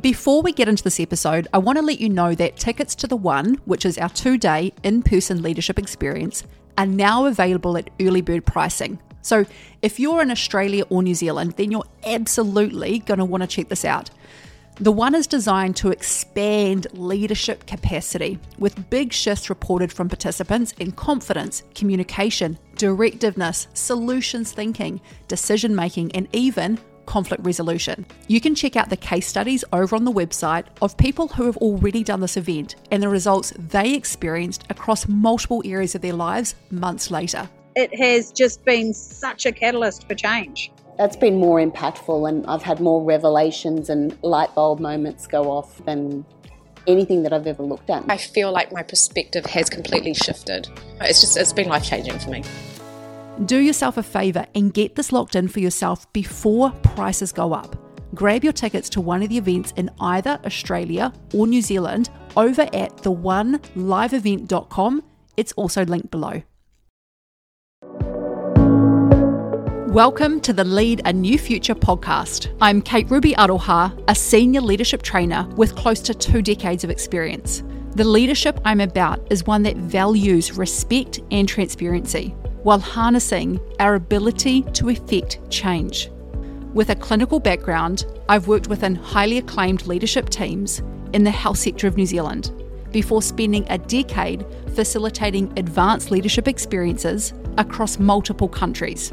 Before we get into this episode, I want to let you know that tickets to the One, which is our two day in person leadership experience, are now available at early bird pricing. So if you're in Australia or New Zealand, then you're absolutely going to want to check this out. The one is designed to expand leadership capacity with big shifts reported from participants in confidence, communication, directiveness, solutions thinking, decision making, and even conflict resolution. You can check out the case studies over on the website of people who have already done this event and the results they experienced across multiple areas of their lives months later. It has just been such a catalyst for change. That's been more impactful, and I've had more revelations and light bulb moments go off than anything that I've ever looked at. I feel like my perspective has completely shifted. It's just, it's been life changing for me. Do yourself a favour and get this locked in for yourself before prices go up. Grab your tickets to one of the events in either Australia or New Zealand over at theoneliveevent.com. It's also linked below. Welcome to the Lead a New Future podcast. I'm Kate Ruby Aroha, a senior leadership trainer with close to two decades of experience. The leadership I'm about is one that values respect and transparency while harnessing our ability to effect change. With a clinical background, I've worked within highly acclaimed leadership teams in the health sector of New Zealand before spending a decade facilitating advanced leadership experiences across multiple countries.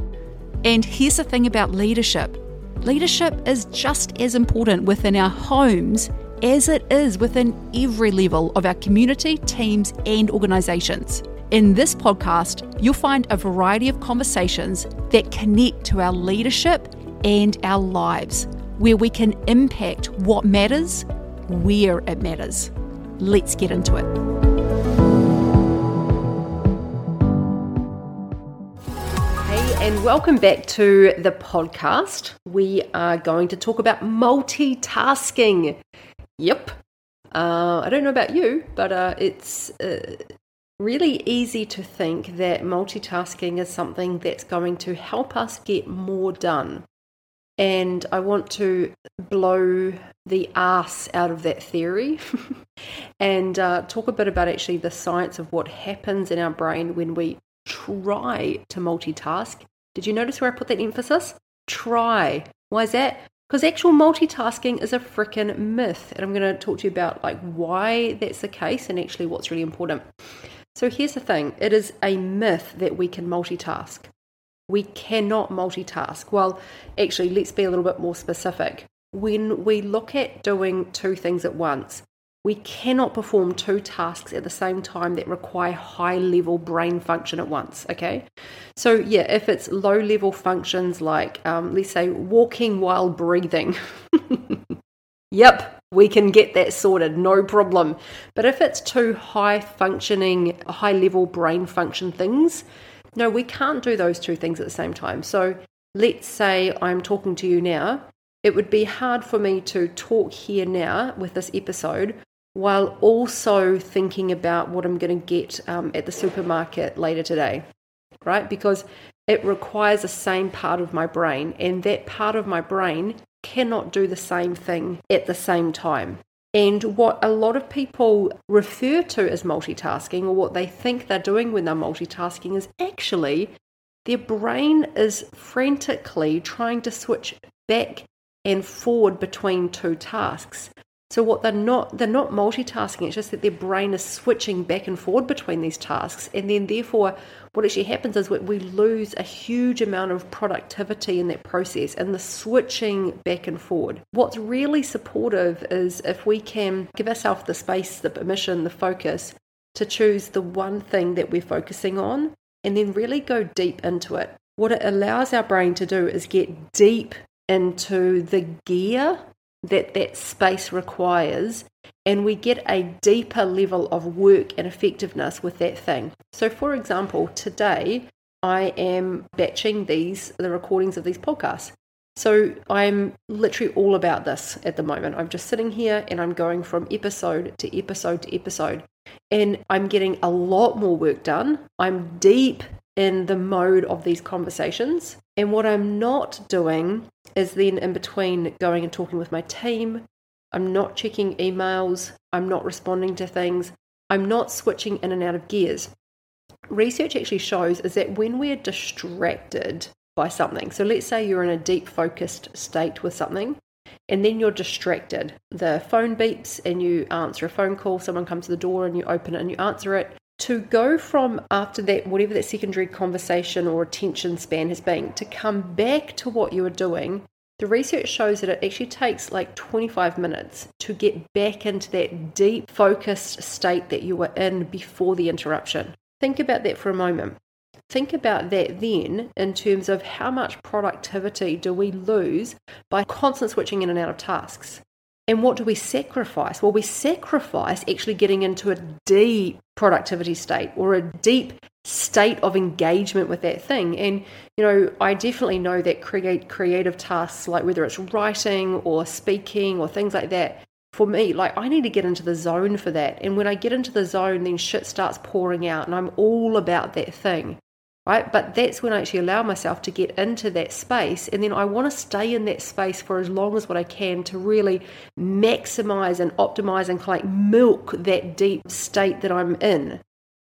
And here's the thing about leadership leadership is just as important within our homes as it is within every level of our community, teams, and organisations. In this podcast, you'll find a variety of conversations that connect to our leadership and our lives, where we can impact what matters, where it matters. Let's get into it. Hey, and welcome back to the podcast. We are going to talk about multitasking. Yep. Uh, I don't know about you, but uh, it's uh, really easy to think that multitasking is something that's going to help us get more done. And I want to blow the ass out of that theory and uh, talk a bit about actually the science of what happens in our brain when we try to multitask. Did you notice where I put that emphasis? Try. Why is that? Because actual multitasking is a freaking myth. And I'm going to talk to you about like why that's the case and actually what's really important. So here's the thing it is a myth that we can multitask. We cannot multitask. Well, actually, let's be a little bit more specific. When we look at doing two things at once, we cannot perform two tasks at the same time that require high level brain function at once. Okay. So, yeah, if it's low level functions like, um, let's say, walking while breathing, yep, we can get that sorted, no problem. But if it's two high functioning, high level brain function things, no, we can't do those two things at the same time. So let's say I'm talking to you now. It would be hard for me to talk here now with this episode while also thinking about what I'm going to get um, at the supermarket later today, right? Because it requires the same part of my brain, and that part of my brain cannot do the same thing at the same time. And what a lot of people refer to as multitasking, or what they think they're doing when they're multitasking, is actually their brain is frantically trying to switch back and forward between two tasks. So what they're not they're not multitasking, it's just that their brain is switching back and forward between these tasks. And then therefore what actually happens is we lose a huge amount of productivity in that process and the switching back and forward. What's really supportive is if we can give ourselves the space, the permission, the focus to choose the one thing that we're focusing on and then really go deep into it. What it allows our brain to do is get deep into the gear that that space requires and we get a deeper level of work and effectiveness with that thing. So for example, today I am batching these the recordings of these podcasts. So I'm literally all about this at the moment. I'm just sitting here and I'm going from episode to episode to episode and I'm getting a lot more work done. I'm deep in the mode of these conversations. And what I'm not doing is then in between going and talking with my team, I'm not checking emails, I'm not responding to things, I'm not switching in and out of gears. Research actually shows is that when we're distracted by something, so let's say you're in a deep focused state with something, and then you're distracted. The phone beeps and you answer a phone call, someone comes to the door and you open it and you answer it. To go from after that, whatever that secondary conversation or attention span has been, to come back to what you were doing, the research shows that it actually takes like 25 minutes to get back into that deep focused state that you were in before the interruption. Think about that for a moment. Think about that then in terms of how much productivity do we lose by constant switching in and out of tasks. And what do we sacrifice? Well, we sacrifice actually getting into a deep productivity state or a deep state of engagement with that thing. And, you know, I definitely know that create creative tasks, like whether it's writing or speaking or things like that, for me, like I need to get into the zone for that. And when I get into the zone, then shit starts pouring out and I'm all about that thing right? But that's when I actually allow myself to get into that space. And then I want to stay in that space for as long as what I can to really maximize and optimize and like milk that deep state that I'm in.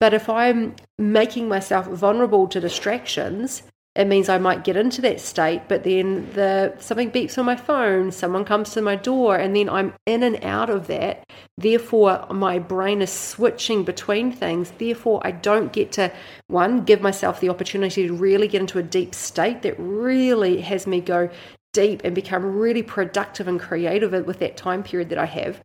But if I'm making myself vulnerable to distractions, it means I might get into that state, but then the something beeps on my phone, someone comes to my door, and then I'm in and out of that. Therefore, my brain is switching between things. Therefore, I don't get to one give myself the opportunity to really get into a deep state that really has me go deep and become really productive and creative with that time period that I have.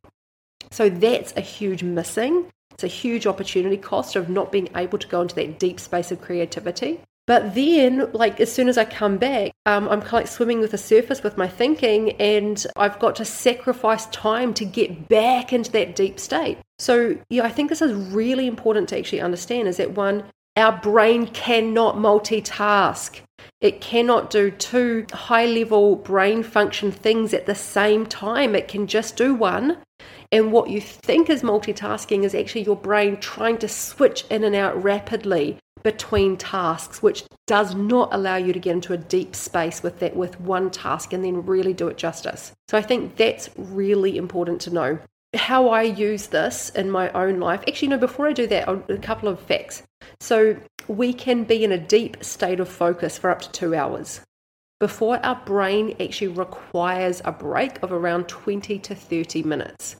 So that's a huge missing. It's a huge opportunity cost of not being able to go into that deep space of creativity. But then, like, as soon as I come back, um, I'm kind of like swimming with the surface with my thinking, and I've got to sacrifice time to get back into that deep state. So, yeah, I think this is really important to actually understand is that one, our brain cannot multitask. It cannot do two high level brain function things at the same time. It can just do one. And what you think is multitasking is actually your brain trying to switch in and out rapidly between tasks, which does not allow you to get into a deep space with that with one task and then really do it justice. So I think that's really important to know. How I use this in my own life. Actually, no, before I do that, a couple of facts. So we can be in a deep state of focus for up to two hours before our brain actually requires a break of around 20 to 30 minutes.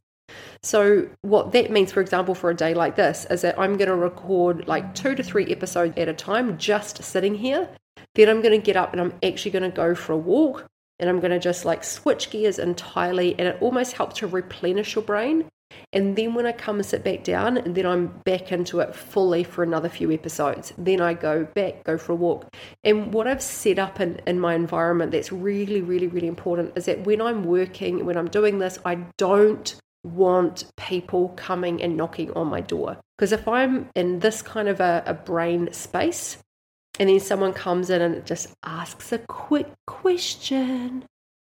So, what that means, for example, for a day like this, is that I'm going to record like two to three episodes at a time just sitting here. Then I'm going to get up and I'm actually going to go for a walk and I'm going to just like switch gears entirely. And it almost helps to replenish your brain. And then when I come and sit back down, and then I'm back into it fully for another few episodes. Then I go back, go for a walk. And what I've set up in, in my environment that's really, really, really important is that when I'm working, when I'm doing this, I don't want people coming and knocking on my door. Because if I'm in this kind of a, a brain space, and then someone comes in and just asks a quick question,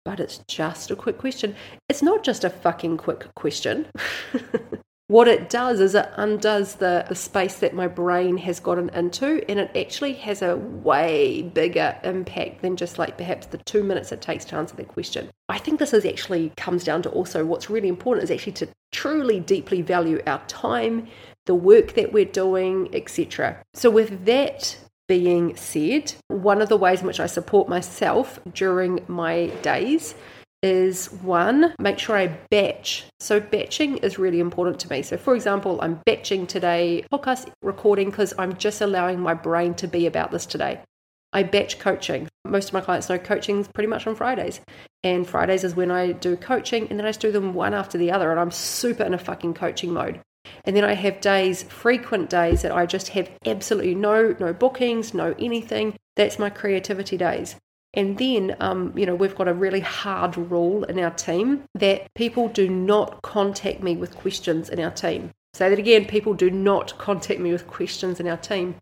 but it's just a quick question. It's not just a fucking quick question. what it does is it undoes the, the space that my brain has gotten into and it actually has a way bigger impact than just like perhaps the two minutes it takes to answer that question. I think this is actually comes down to also what's really important is actually to truly deeply value our time the work that we're doing etc so with that being said one of the ways in which i support myself during my days is one, make sure I batch. So, batching is really important to me. So, for example, I'm batching today podcast recording because I'm just allowing my brain to be about this today. I batch coaching. Most of my clients know coaching is pretty much on Fridays. And Fridays is when I do coaching, and then I just do them one after the other. And I'm super in a fucking coaching mode. And then I have days, frequent days, that I just have absolutely no no bookings, no anything. That's my creativity days. And then, um, you know, we've got a really hard rule in our team that people do not contact me with questions in our team. Say that again people do not contact me with questions in our team.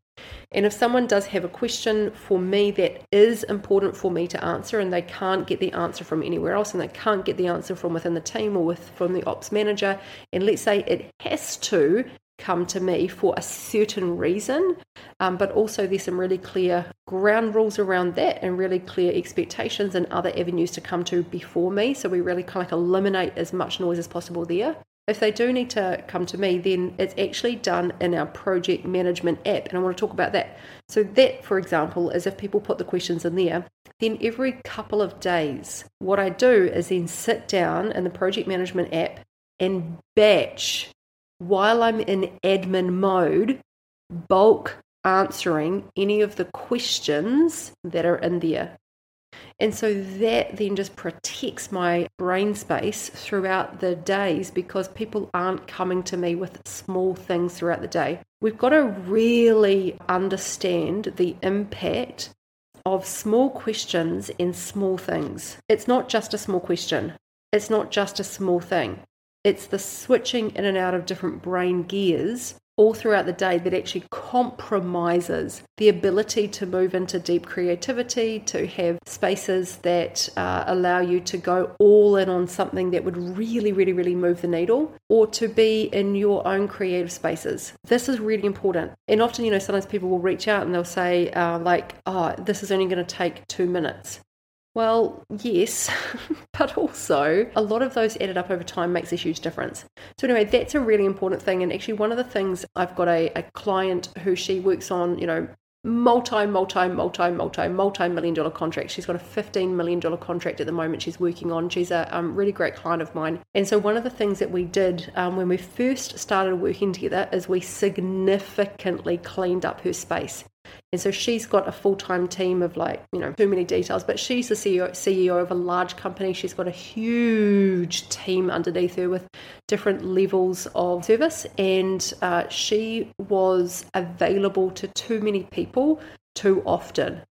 And if someone does have a question for me that is important for me to answer and they can't get the answer from anywhere else and they can't get the answer from within the team or with from the ops manager, and let's say it has to come to me for a certain reason, um, but also there's some really clear ground rules around that and really clear expectations and other avenues to come to before me. So we really kind of like eliminate as much noise as possible there. If they do need to come to me, then it's actually done in our project management app, and I want to talk about that. So, that, for example, is if people put the questions in there, then every couple of days, what I do is then sit down in the project management app and batch while I'm in admin mode, bulk answering any of the questions that are in there. And so that then just protects my brain space throughout the days because people aren't coming to me with small things throughout the day. We've got to really understand the impact of small questions and small things. It's not just a small question, it's not just a small thing. It's the switching in and out of different brain gears all throughout the day that actually compromises the ability to move into deep creativity, to have spaces that uh, allow you to go all in on something that would really, really, really move the needle, or to be in your own creative spaces. This is really important. And often, you know, sometimes people will reach out and they'll say, uh, like, oh, this is only going to take two minutes. Well, yes, but also a lot of those added up over time makes a huge difference. So, anyway, that's a really important thing. And actually, one of the things I've got a, a client who she works on, you know, multi, multi, multi, multi, multi million dollar contract. She's got a $15 million contract at the moment she's working on. She's a um, really great client of mine. And so, one of the things that we did um, when we first started working together is we significantly cleaned up her space. And so she's got a full time team of like, you know, too many details, but she's the CEO, CEO of a large company. She's got a huge team underneath her with different levels of service. And uh, she was available to too many people too often.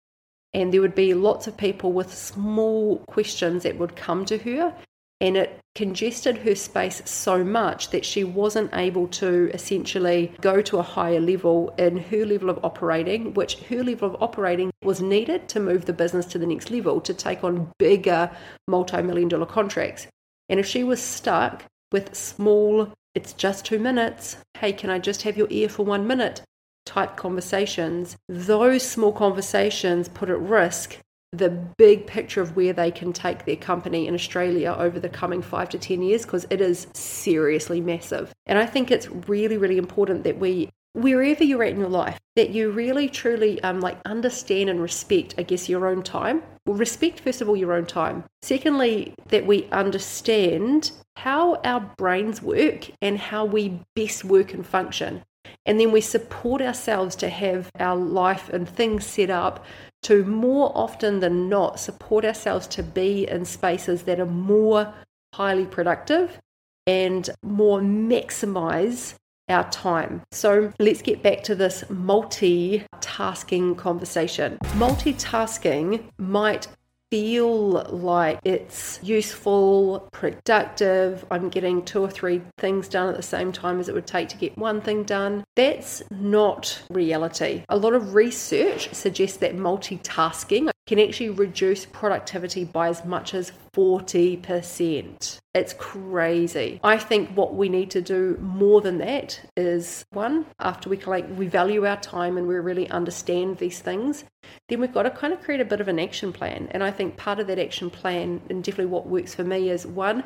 And there would be lots of people with small questions that would come to her and it congested her space so much that she wasn't able to essentially go to a higher level in her level of operating, which her level of operating was needed to move the business to the next level to take on bigger multi million dollar contracts. And if she was stuck with small, it's just two minutes, hey, can I just have your ear for one minute? type conversations, those small conversations put at risk the big picture of where they can take their company in Australia over the coming five to 10 years because it is seriously massive. And I think it's really, really important that we, wherever you're at in your life, that you really truly um, like understand and respect, I guess, your own time. Well, respect, first of all, your own time. Secondly, that we understand how our brains work and how we best work and function. And then we support ourselves to have our life and things set up to more often than not support ourselves to be in spaces that are more highly productive and more maximize our time. So let's get back to this multitasking conversation. Multitasking might feel like it's useful, productive, I'm getting two or three things done at the same time as it would take to get one thing done. That's not reality. A lot of research suggests that multitasking can actually reduce productivity by as much as 40%. It's crazy. I think what we need to do more than that is one, after we collect, we value our time and we really understand these things, then we've got to kind of create a bit of an action plan. And I think part of that action plan, and definitely what works for me, is one,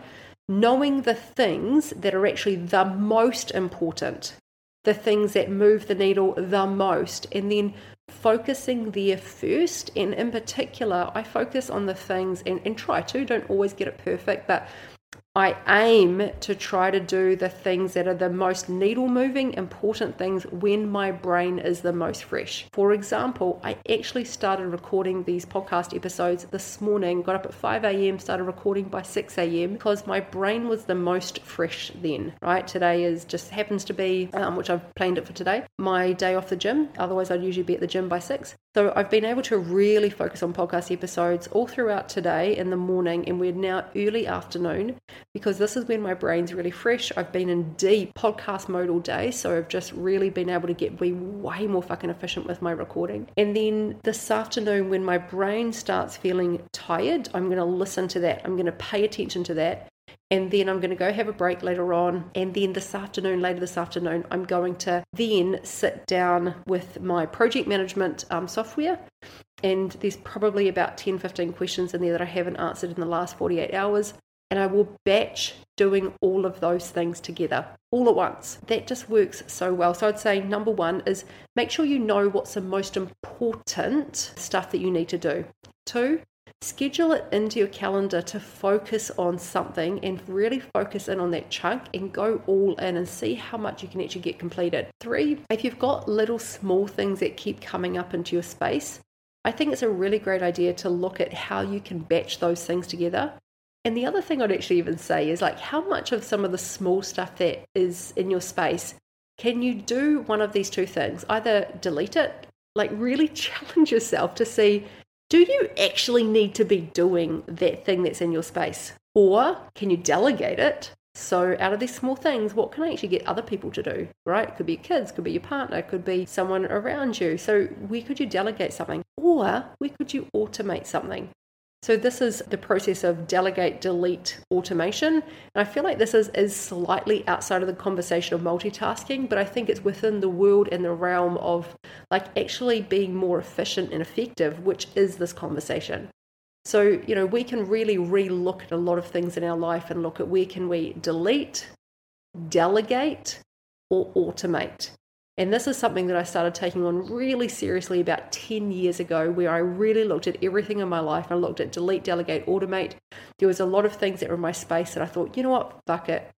knowing the things that are actually the most important, the things that move the needle the most, and then focusing there first. And in particular, I focus on the things and, and try to, don't always get it perfect, but I aim to try to do the things that are the most needle moving, important things when my brain is the most fresh. For example, I actually started recording these podcast episodes this morning, got up at 5 a.m., started recording by 6 a.m. because my brain was the most fresh then, right? Today is just happens to be, um, which I've planned it for today, my day off the gym. Otherwise, I'd usually be at the gym by 6. So I've been able to really focus on podcast episodes all throughout today in the morning, and we're now early afternoon because this is when my brain's really fresh. I've been in deep podcast mode all day, so I've just really been able to get be way more fucking efficient with my recording. And then this afternoon, when my brain starts feeling tired, I'm going to listen to that. I'm going to pay attention to that and then I'm going to go have a break later on. And then this afternoon, later this afternoon, I'm going to then sit down with my project management um, software. And there's probably about 10, 15 questions in there that I haven't answered in the last 48 hours. And I will batch doing all of those things together all at once. That just works so well. So I'd say number one is make sure you know what's the most important stuff that you need to do. Two, schedule it into your calendar to focus on something and really focus in on that chunk and go all in and see how much you can actually get completed. Three, if you've got little small things that keep coming up into your space, I think it's a really great idea to look at how you can batch those things together. And the other thing I'd actually even say is like how much of some of the small stuff that is in your space can you do one of these two things? Either delete it, like really challenge yourself to see do you actually need to be doing that thing that's in your space? Or can you delegate it? So, out of these small things, what can I actually get other people to do? Right? It could be kids, could be your partner, could be someone around you. So, where could you delegate something? Or where could you automate something? So this is the process of delegate, delete, automation. And I feel like this is, is slightly outside of the conversation of multitasking, but I think it's within the world and the realm of like actually being more efficient and effective, which is this conversation. So, you know, we can really re-look at a lot of things in our life and look at where can we delete, delegate, or automate. And this is something that I started taking on really seriously about 10 years ago, where I really looked at everything in my life. I looked at delete, delegate, automate. There was a lot of things that were in my space that I thought, you know what, fuck it.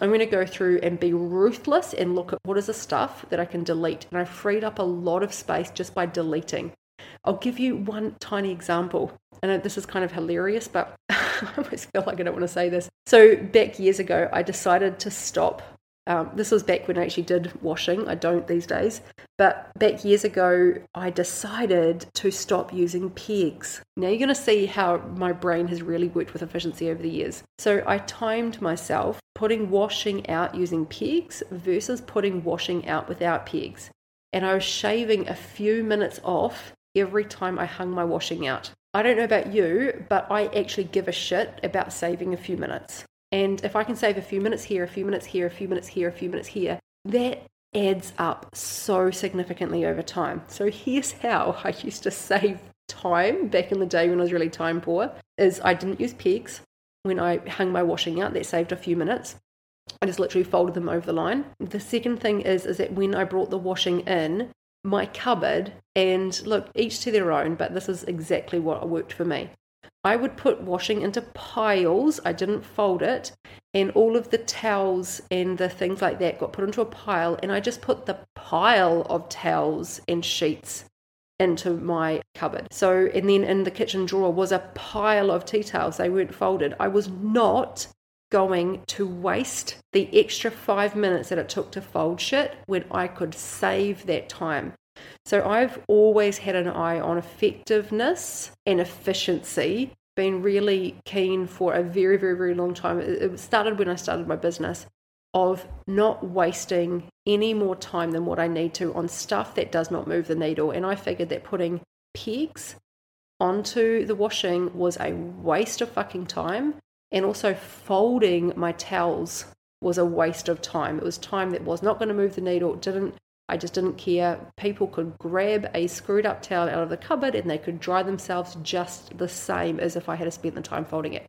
I'm going to go through and be ruthless and look at what is the stuff that I can delete. And I freed up a lot of space just by deleting. I'll give you one tiny example. And this is kind of hilarious, but I almost feel like I don't want to say this. So, back years ago, I decided to stop um, this was back when I actually did washing. I don't these days. But back years ago, I decided to stop using pegs. Now you're going to see how my brain has really worked with efficiency over the years. So I timed myself putting washing out using pegs versus putting washing out without pegs. And I was shaving a few minutes off every time I hung my washing out. I don't know about you, but I actually give a shit about saving a few minutes. And if I can save a few minutes here, a few minutes here, a few minutes here, a few minutes here, that adds up so significantly over time. So here's how I used to save time back in the day when I was really time poor is I didn't use pegs when I hung my washing out that saved a few minutes. I just literally folded them over the line. The second thing is is that when I brought the washing in, my cupboard and look, each to their own, but this is exactly what worked for me. I would put washing into piles. I didn't fold it. And all of the towels and the things like that got put into a pile. And I just put the pile of towels and sheets into my cupboard. So, and then in the kitchen drawer was a pile of tea towels. They weren't folded. I was not going to waste the extra five minutes that it took to fold shit when I could save that time. So I've always had an eye on effectiveness and efficiency, been really keen for a very, very, very long time. It started when I started my business of not wasting any more time than what I need to on stuff that does not move the needle. And I figured that putting pegs onto the washing was a waste of fucking time. And also folding my towels was a waste of time. It was time that was not going to move the needle, didn't I just didn't care. People could grab a screwed up towel out of the cupboard and they could dry themselves just the same as if I had spent the time folding it.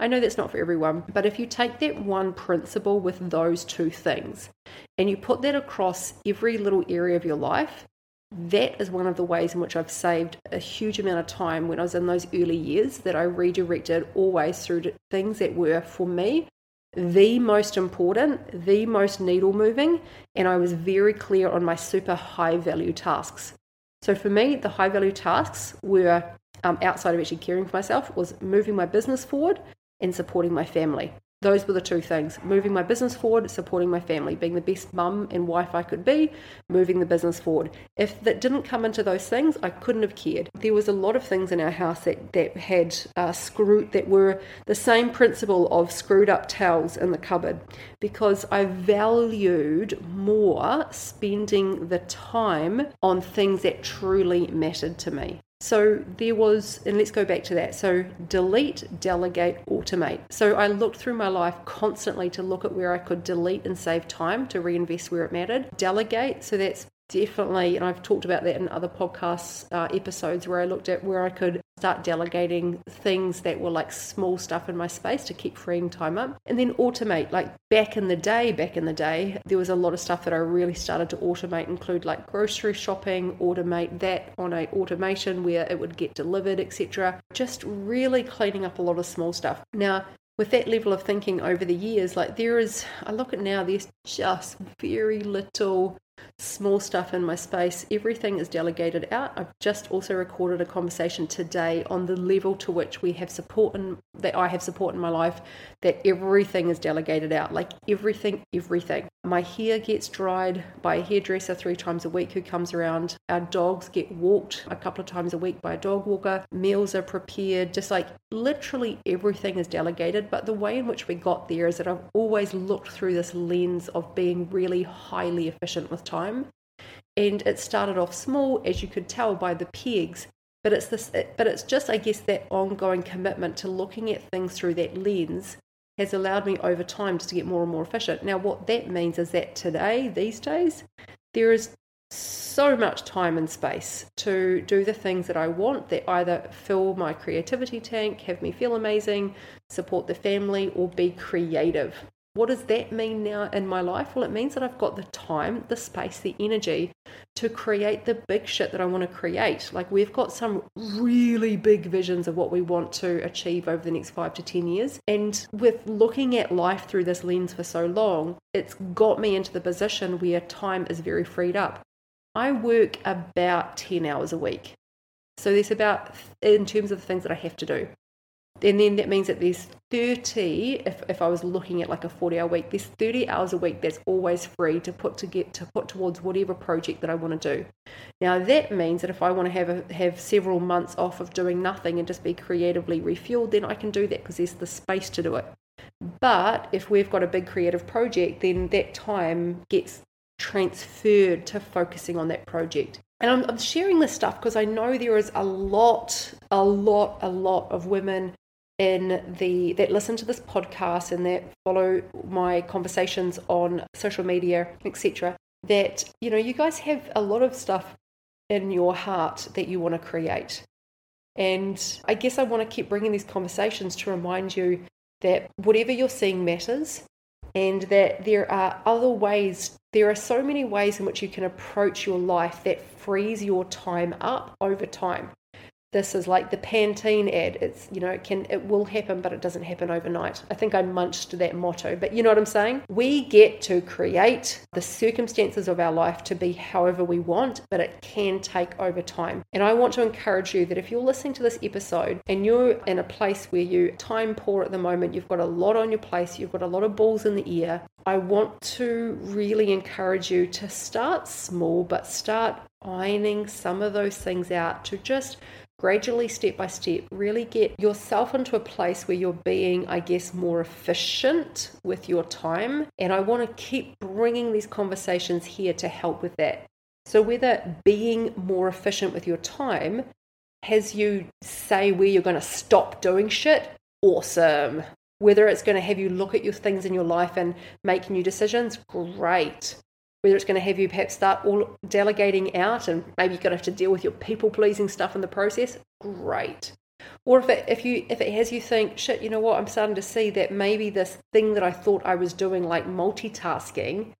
I know that's not for everyone, but if you take that one principle with those two things and you put that across every little area of your life, that is one of the ways in which I've saved a huge amount of time when I was in those early years that I redirected always through things that were for me the most important, the most needle moving, and I was very clear on my super high value tasks. So for me, the high value tasks were um, outside of actually caring for myself was moving my business forward and supporting my family those were the two things moving my business forward, supporting my family, being the best mum and wife I could be, moving the business forward. If that didn't come into those things, I couldn't have cared. There was a lot of things in our house that, that had uh, screwed, that were the same principle of screwed up towels in the cupboard because I valued more spending the time on things that truly mattered to me. So there was, and let's go back to that. So delete, delegate, automate. So I looked through my life constantly to look at where I could delete and save time to reinvest where it mattered. Delegate, so that's definitely, and I've talked about that in other podcast uh, episodes where I looked at where I could start delegating things that were like small stuff in my space to keep freeing time up. And then automate, like back in the day, back in the day, there was a lot of stuff that I really started to automate, include like grocery shopping, automate that on a automation where it would get delivered, etc. Just really cleaning up a lot of small stuff. Now, with that level of thinking over the years, like there is, I look at now, there's just very little small stuff in my space. Everything is delegated out. I've just also recorded a conversation today on the level to which we have support and that I have support in my life that everything is delegated out. Like everything, everything. My hair gets dried by a hairdresser three times a week who comes around. Our dogs get walked a couple of times a week by a dog walker. Meals are prepared. Just like literally everything is delegated. But the way in which we got there is that I've always looked through this lens of being really highly efficient with time. And it started off small, as you could tell by the pegs, but it's this. But it's just, I guess, that ongoing commitment to looking at things through that lens has allowed me over time to get more and more efficient. Now, what that means is that today, these days, there is so much time and space to do the things that I want that either fill my creativity tank, have me feel amazing, support the family, or be creative. What does that mean now in my life? Well, it means that I've got the time, the space, the energy to create the big shit that I want to create. Like, we've got some really big visions of what we want to achieve over the next five to 10 years. And with looking at life through this lens for so long, it's got me into the position where time is very freed up. I work about 10 hours a week. So there's about, in terms of the things that I have to do and then that means that there's 30 if, if i was looking at like a 40 hour week there's 30 hours a week that's always free to put to get to put towards whatever project that i want to do. Now that means that if i want to have a, have several months off of doing nothing and just be creatively refueled then i can do that because there's the space to do it. But if we've got a big creative project then that time gets transferred to focusing on that project. And I'm, I'm sharing this stuff because I know there is a lot, a lot, a lot of women in the that listen to this podcast and that follow my conversations on social media, etc. That you know, you guys have a lot of stuff in your heart that you want to create. And I guess I want to keep bringing these conversations to remind you that whatever you're seeing matters and that there are other ways, there are so many ways in which you can approach your life that frees your time up over time this is like the Pantene ad. It's you know it can it will happen, but it doesn't happen overnight. I think I munched that motto, but you know what I'm saying. We get to create the circumstances of our life to be however we want, but it can take over time. And I want to encourage you that if you're listening to this episode and you're in a place where you time poor at the moment, you've got a lot on your place, you've got a lot of balls in the air. I want to really encourage you to start small, but start ironing some of those things out to just gradually, step by step, really get yourself into a place where you're being, I guess, more efficient with your time. And I want to keep bringing these conversations here to help with that. So, whether being more efficient with your time has you say where you're going to stop doing shit, awesome. Whether it's going to have you look at your things in your life and make new decisions, great whether it's going to have you perhaps start all delegating out and maybe you're going to have to deal with your people pleasing stuff in the process great. Or if it, if you if it has you think shit you know what? I'm starting to see that maybe this thing that i thought i was doing like multitasking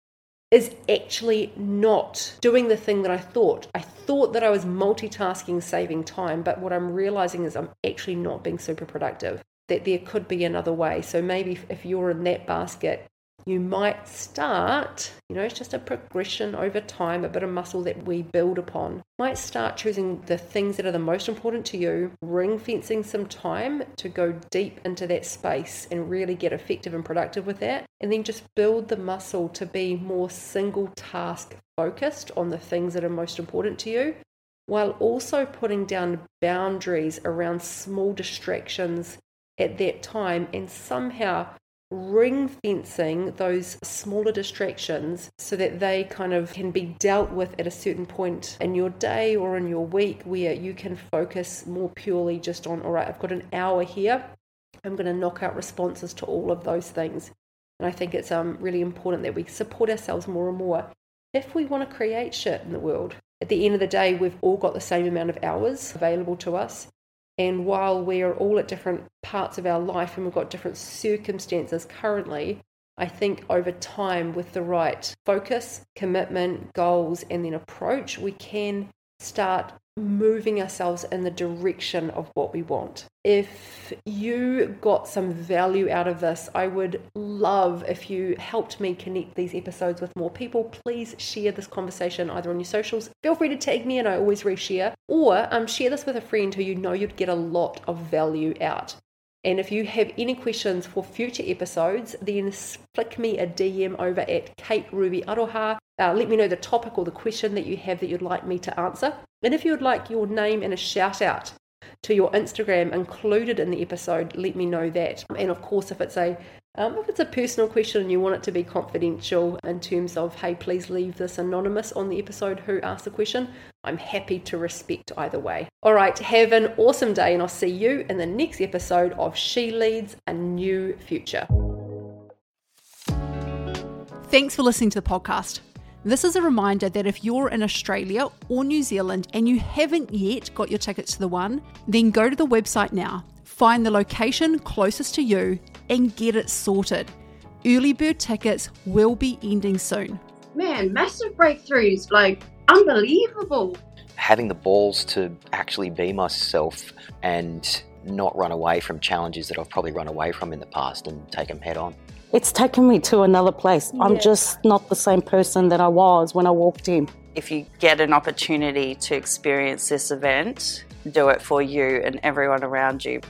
is actually not doing the thing that i thought. I thought that i was multitasking saving time but what i'm realizing is i'm actually not being super productive that there could be another way. So maybe if you're in that basket you might start, you know, it's just a progression over time, a bit of muscle that we build upon. Might start choosing the things that are the most important to you, ring fencing some time to go deep into that space and really get effective and productive with that. And then just build the muscle to be more single task focused on the things that are most important to you, while also putting down boundaries around small distractions at that time and somehow ring fencing those smaller distractions so that they kind of can be dealt with at a certain point in your day or in your week where you can focus more purely just on, all right, I've got an hour here. I'm going to knock out responses to all of those things. And I think it's um, really important that we support ourselves more and more if we want to create shit in the world. At the end of the day, we've all got the same amount of hours available to us. And while we're all at different parts of our life and we've got different circumstances currently, I think over time, with the right focus, commitment, goals, and then approach, we can start moving ourselves in the direction of what we want. If you got some value out of this, I would love if you helped me connect these episodes with more people. Please share this conversation either on your socials. Feel free to tag me and I always reshare, or um, share this with a friend who you know you'd get a lot of value out. And if you have any questions for future episodes, then flick me a DM over at Kate Ruby Aroha. Uh, let me know the topic or the question that you have that you'd like me to answer. And if you would like your name and a shout out to your Instagram included in the episode, let me know that. And of course, if it's a um, if it's a personal question and you want it to be confidential in terms of, hey, please leave this anonymous on the episode who asked the question, I'm happy to respect either way. All right, have an awesome day, and I'll see you in the next episode of She Leads a New Future. Thanks for listening to the podcast. This is a reminder that if you're in Australia or New Zealand and you haven't yet got your tickets to the one, then go to the website now, find the location closest to you, and get it sorted. Early bird tickets will be ending soon. Man, massive breakthroughs, like unbelievable. Having the balls to actually be myself and not run away from challenges that I've probably run away from in the past and take them head on. It's taken me to another place. I'm just not the same person that I was when I walked in. If you get an opportunity to experience this event, do it for you and everyone around you.